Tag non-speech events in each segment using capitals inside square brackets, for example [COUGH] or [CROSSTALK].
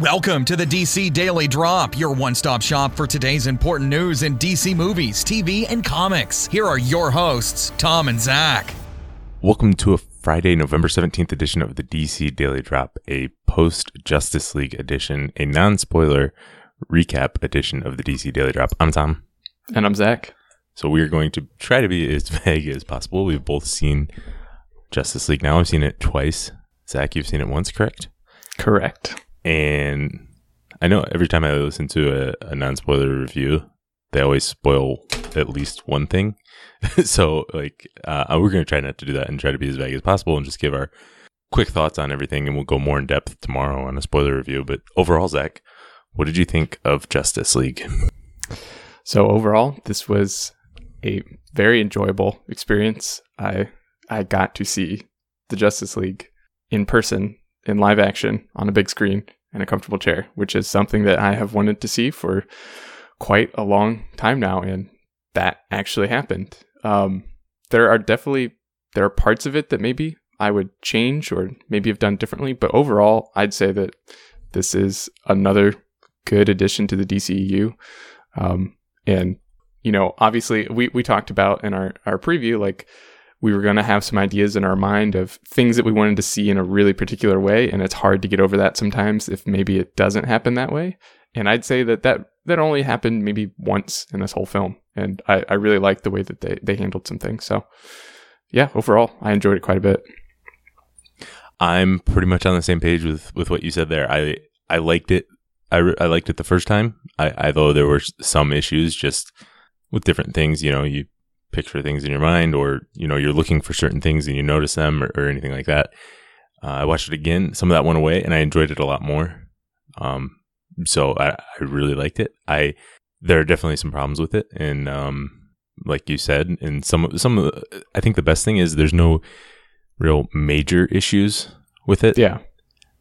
Welcome to the DC Daily Drop, your one stop shop for today's important news in DC movies, TV, and comics. Here are your hosts, Tom and Zach. Welcome to a Friday, November 17th edition of the DC Daily Drop, a post Justice League edition, a non spoiler recap edition of the DC Daily Drop. I'm Tom. And I'm Zach. So we are going to try to be as [LAUGHS] vague as possible. We've both seen Justice League now. I've seen it twice. Zach, you've seen it once, correct? Correct. And I know every time I listen to a, a non spoiler review, they always spoil at least one thing. [LAUGHS] so, like, uh, we're going to try not to do that and try to be as vague as possible and just give our quick thoughts on everything. And we'll go more in depth tomorrow on a spoiler review. But overall, Zach, what did you think of Justice League? So, overall, this was a very enjoyable experience. I I got to see the Justice League in person in live action on a big screen in a comfortable chair, which is something that I have wanted to see for quite a long time now, and that actually happened. Um, there are definitely there are parts of it that maybe I would change or maybe have done differently, but overall, I'd say that this is another good addition to the DCEU. Um, and you know, obviously, we we talked about in our our preview like we were going to have some ideas in our mind of things that we wanted to see in a really particular way and it's hard to get over that sometimes if maybe it doesn't happen that way. And i'd say that that, that only happened maybe once in this whole film and i, I really liked the way that they, they handled some things. So yeah overall i enjoyed it quite a bit. I'm pretty much on the same page with with what you said there. I i liked it. I, re- I liked it the first time. I although there were some issues just with different things you know you picture things in your mind or you know you're looking for certain things and you notice them or, or anything like that. Uh, i watched it again some of that went away and i enjoyed it a lot more. Um, so I, I really liked it. I there are definitely some problems with it and um, like you said and some some of the, i think the best thing is there's no real major issues with it. Yeah.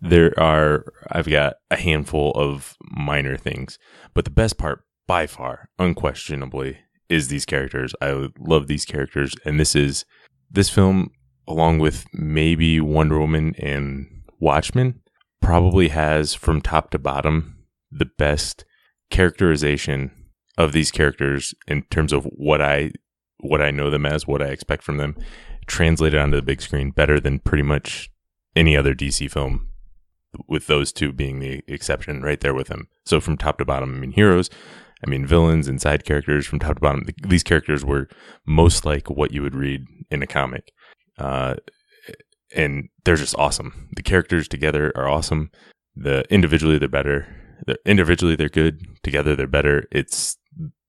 There are i've got a handful of minor things but the best part by far unquestionably is these characters. I love these characters, and this is this film, along with maybe Wonder Woman and Watchmen, probably has from top to bottom the best characterization of these characters in terms of what I what I know them as, what I expect from them, translated onto the big screen better than pretty much any other DC film. With those two being the exception, right there with them. So from top to bottom, I mean, heroes, I mean, villains and side characters from top to bottom. These characters were most like what you would read in a comic. Uh, and they're just awesome. The characters together are awesome. The individually they're better. They're, individually they're good. Together they're better. It's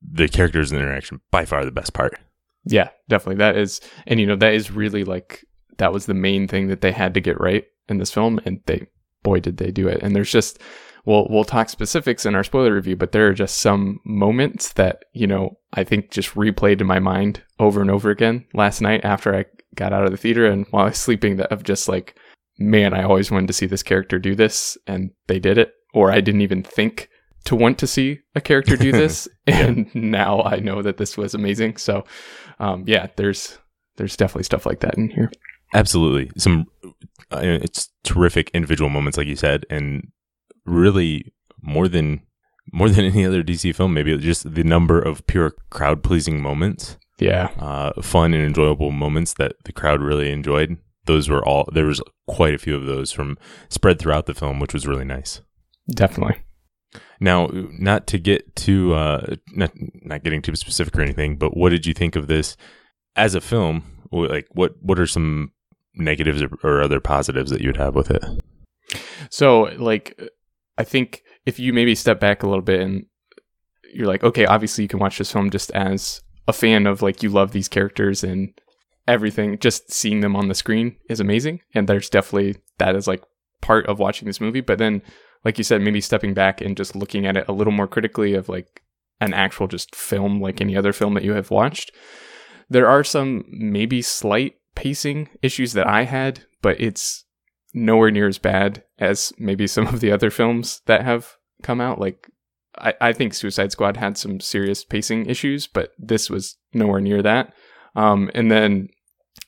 the characters and interaction by far the best part. Yeah, definitely. That is, and you know, that is really like that was the main thing that they had to get right in this film, and they boy did they do it. And there's just we'll we'll talk specifics in our spoiler review, but there are just some moments that you know I think just replayed in my mind over and over again last night after I got out of the theater and while I was sleeping. That of just like, man, I always wanted to see this character do this, and they did it, or I didn't even think to want to see a character do this, [LAUGHS] and now I know that this was amazing. So, um, yeah, there's there's definitely stuff like that in here. Absolutely, some uh, it's terrific individual moments, like you said, and really more than more than [LAUGHS] any other DC film. Maybe just the number of pure crowd pleasing moments. Yeah, uh, fun and enjoyable moments that the crowd really enjoyed. Those were all. There was quite a few of those from spread throughout the film, which was really nice. Definitely. Now, not to get too uh, not not getting too specific or anything, but what did you think of this as a film? Like, what what are some negatives or, or other positives that you would have with it? So, like, I think if you maybe step back a little bit and you're like, okay, obviously you can watch this film just as a fan of like you love these characters and everything. Just seeing them on the screen is amazing, and there's definitely that is like part of watching this movie. But then, like you said, maybe stepping back and just looking at it a little more critically of like an actual just film, like any other film that you have watched. There are some maybe slight pacing issues that I had, but it's nowhere near as bad as maybe some of the other films that have come out. Like, I, I think Suicide Squad had some serious pacing issues, but this was nowhere near that. Um, and then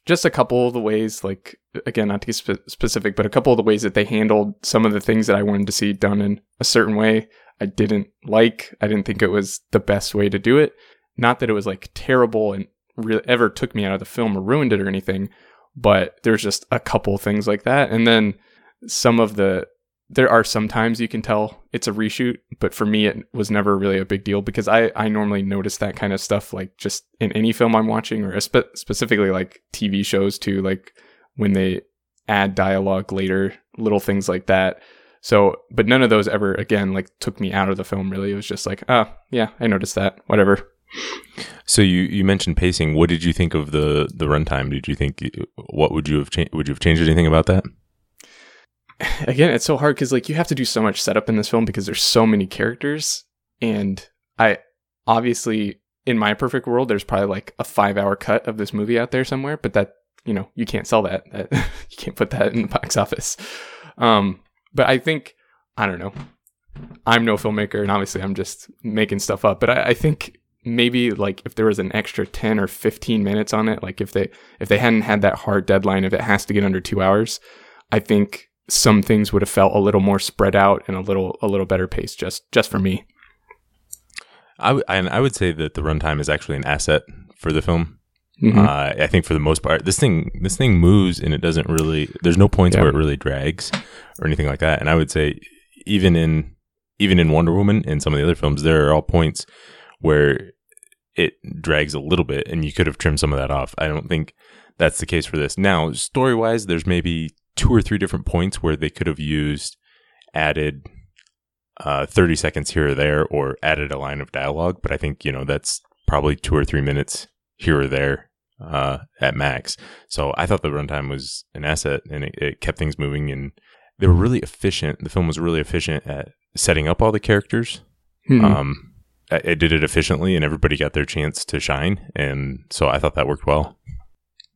just a couple of the ways, like again, not to get spe- specific, but a couple of the ways that they handled some of the things that I wanted to see done in a certain way. I didn't like. I didn't think it was the best way to do it. Not that it was like terrible and re- ever took me out of the film or ruined it or anything, but there's just a couple things like that. And then some of the there are sometimes you can tell it's a reshoot, but for me, it was never really a big deal because I, I normally notice that kind of stuff like just in any film I'm watching or spe- specifically like TV shows too, like when they add dialogue later, little things like that. So, but none of those ever again like took me out of the film. Really, it was just like, oh yeah, I noticed that. Whatever. So you, you mentioned pacing. What did you think of the the runtime? Did you think what would you have changed? Would you have changed anything about that? again, it's so hard because like you have to do so much setup in this film because there's so many characters, and I obviously in my perfect world, there's probably like a five hour cut of this movie out there somewhere, but that you know you can't sell that. [LAUGHS] that you can't put that in the box office. Um, but I think I don't know. I'm no filmmaker, and obviously I'm just making stuff up. But I, I think maybe like if there was an extra 10 or 15 minutes on it like if they if they hadn't had that hard deadline if it has to get under two hours i think some things would have felt a little more spread out and a little a little better pace just just for me. I, w- and I would say that the runtime is actually an asset for the film. Mm-hmm. Uh, I think for the most part, this thing this thing moves and it doesn't really. There's no points yeah. where it really drags or anything like that. And I would say even in even in Wonder Woman and some of the other films, there are all points where it drags a little bit, and you could have trimmed some of that off. I don't think that's the case for this. Now, story wise, there's maybe two or three different points where they could have used added uh, 30 seconds here or there or added a line of dialogue. But I think, you know, that's probably two or three minutes here or there uh, at max. So I thought the runtime was an asset and it, it kept things moving and they were really efficient. The film was really efficient at setting up all the characters. Hmm. Um, it did it efficiently and everybody got their chance to shine. And so I thought that worked well.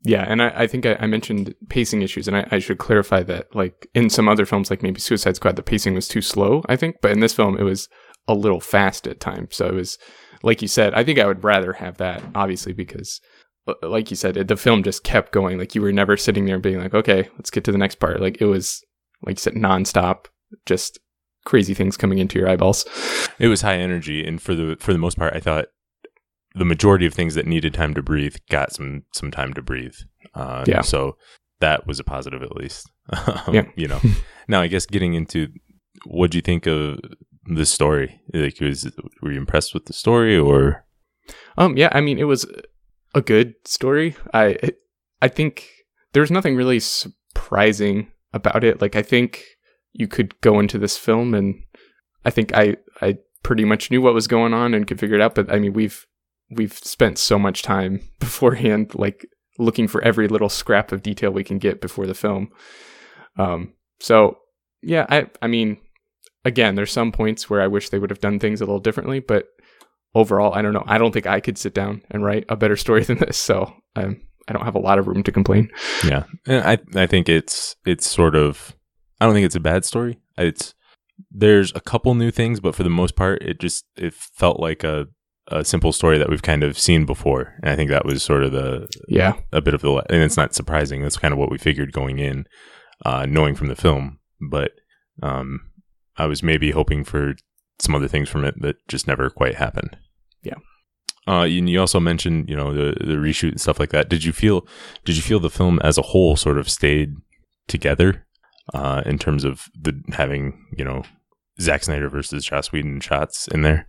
Yeah, and I, I think I, I, mentioned pacing issues, and I, I, should clarify that, like in some other films, like maybe Suicide Squad, the pacing was too slow, I think, but in this film, it was a little fast at times. So it was, like you said, I think I would rather have that, obviously, because, uh, like you said, it, the film just kept going. Like you were never sitting there being like, okay, let's get to the next part. Like it was, like you said, nonstop, just crazy things coming into your eyeballs. It was high energy, and for the for the most part, I thought the majority of things that needed time to breathe got some some time to breathe. Uh, yeah. So that was a positive at least. [LAUGHS] yeah. You know. [LAUGHS] now I guess getting into what do you think of the story? Like, was were you impressed with the story or? Um. Yeah. I mean, it was a good story. I I think there's nothing really surprising about it. Like, I think you could go into this film and I think I I pretty much knew what was going on and could figure it out. But I mean, we've we've spent so much time [LAUGHS] beforehand, like looking for every little scrap of detail we can get before the film. Um, so yeah, I I mean, again, there's some points where I wish they would have done things a little differently, but overall, I don't know. I don't think I could sit down and write a better story [LAUGHS] than this. So um, I don't have a lot of room to complain. Yeah, and I I think it's it's sort of I don't think it's a bad story. It's there's a couple new things, but for the most part, it just it felt like a a simple story that we've kind of seen before. And I think that was sort of the yeah a bit of the and it's not surprising. That's kind of what we figured going in, uh, knowing from the film. But um, I was maybe hoping for some other things from it that just never quite happened. Yeah. Uh, and you also mentioned, you know, the the reshoot and stuff like that. Did you feel did you feel the film as a whole sort of stayed together uh, in terms of the having you know Zack Snyder versus Joss Whedon shots in there?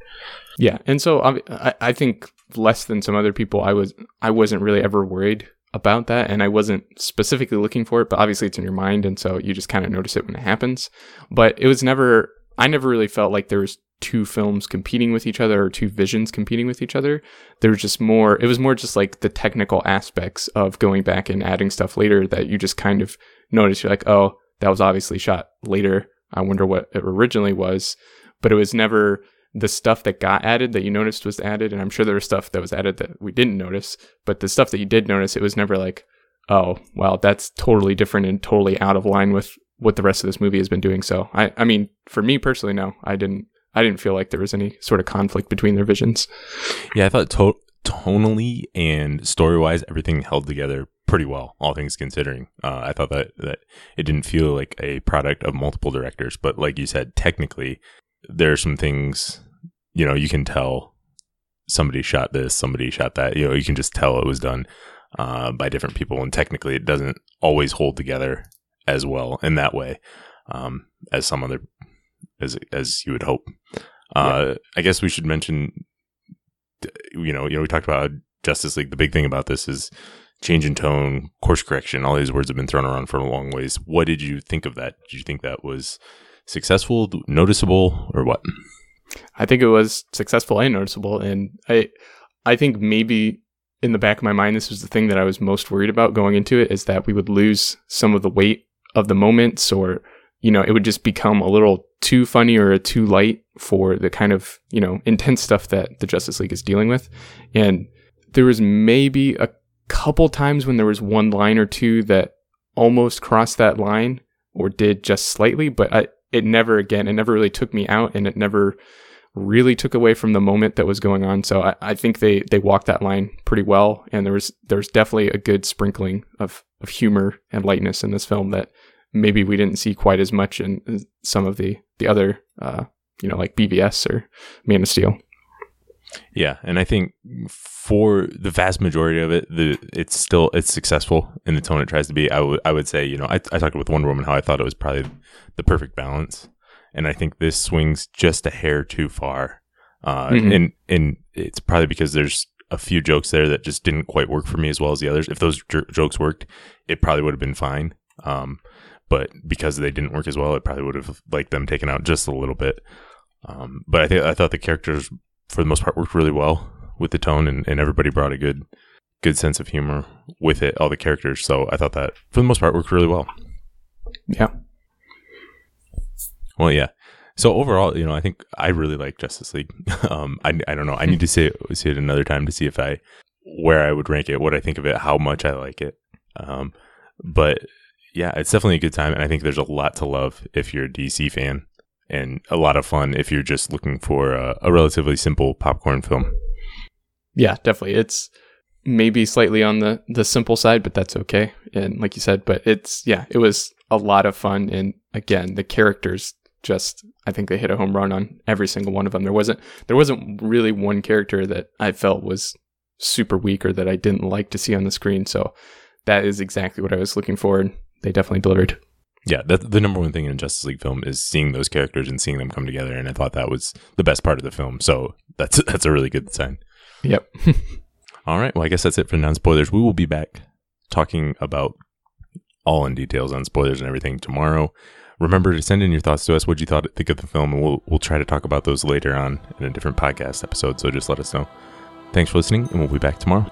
Yeah, and so I, I think less than some other people, I was I wasn't really ever worried about that, and I wasn't specifically looking for it. But obviously, it's in your mind, and so you just kind of notice it when it happens. But it was never. I never really felt like there was two films competing with each other or two visions competing with each other. There was just more. It was more just like the technical aspects of going back and adding stuff later that you just kind of notice. You're like, oh, that was obviously shot later. I wonder what it originally was, but it was never the stuff that got added that you noticed was added, and I'm sure there was stuff that was added that we didn't notice, but the stuff that you did notice, it was never like, oh, well, that's totally different and totally out of line with what the rest of this movie has been doing. So I, I mean, for me personally, no, I didn't, I didn't feel like there was any sort of conflict between their visions. Yeah, I thought to- tonally and story wise, everything held together pretty well, all things considering. Uh, I thought that that it didn't feel like a product of multiple directors, but like you said, technically there are some things you know you can tell somebody shot this, somebody shot that. You know, you can just tell it was done uh, by different people, and technically it doesn't always hold together as well in that way um, as some other as as you would hope. Uh, yeah. I guess we should mention, you know, you know, we talked about Justice League. The big thing about this is change in tone, course correction. All these words have been thrown around for a long ways. What did you think of that? Did you think that was successful, noticeable, or what? I think it was successful and noticeable, and I, I think maybe in the back of my mind, this was the thing that I was most worried about going into it is that we would lose some of the weight of the moments, or you know, it would just become a little too funny or too light for the kind of you know [LAUGHS] intense stuff that the Justice League is dealing with, and there was maybe a couple times when there was one line or two that almost crossed that line or did just slightly, but I, it never again, it never really took me out and it never really took away from the moment that was going on. So I, I think they they walked that line pretty well, and there was there was definitely a good sprinkling of of humor and lightness in this film that maybe we didn't see quite as much in some of the the other uh, you know like BVS or Man of Steel. Yeah, and I think for the vast majority of it, the it's still it's successful in the tone it tries to be. I would I would say you know I I talked with Wonder Woman how I thought it was probably the perfect balance, and I think this swings just a hair too far, uh, mm-hmm. and and it's probably because there's a few jokes there that just didn't quite work for me as well as the others. If those j- jokes worked, it probably would have been fine. Um, but because they didn't work as well, it probably would have liked them taken out just a little bit. Um, but I think I thought the characters for the most part worked really well with the tone and, and everybody brought a good good sense of humor with it all the characters. So i thought that for the most part worked really well. Yeah. Well yeah. So overall you know i think i really like justice league. [LAUGHS] Um I, I don't know. I need to see it, see it another time to see if i where i would rank it what i think of it how much i like it. Um but yeah it's definitely a good time and i think there's a lot to love if you're a dc fan and a lot of fun if you're just looking for a, a relatively simple popcorn film. Yeah, definitely. It's maybe slightly on the the simple side, but that's okay. And like you said, but it's yeah, it was a lot of fun. And again, the characters just I think they hit a home run on every single one of them. There wasn't there wasn't really one character that I felt was super weak or that I didn't like to see on the screen. So that is exactly what I was looking for, and they definitely delivered. Yeah, that, the number one thing in a Justice League film is seeing those characters and seeing them come together, and I thought that was the best part of the film. So that's [LAUGHS] that's a really good sign. Yep. [LAUGHS] all right. Well, I guess that's it for non spoilers. We will be back talking about all in details on spoilers and everything tomorrow. Remember to send in your thoughts to us. What you thought think of the film, and we'll we'll try to talk about those later on in a different podcast episode. So just let us know. Thanks for listening, and we'll be back tomorrow.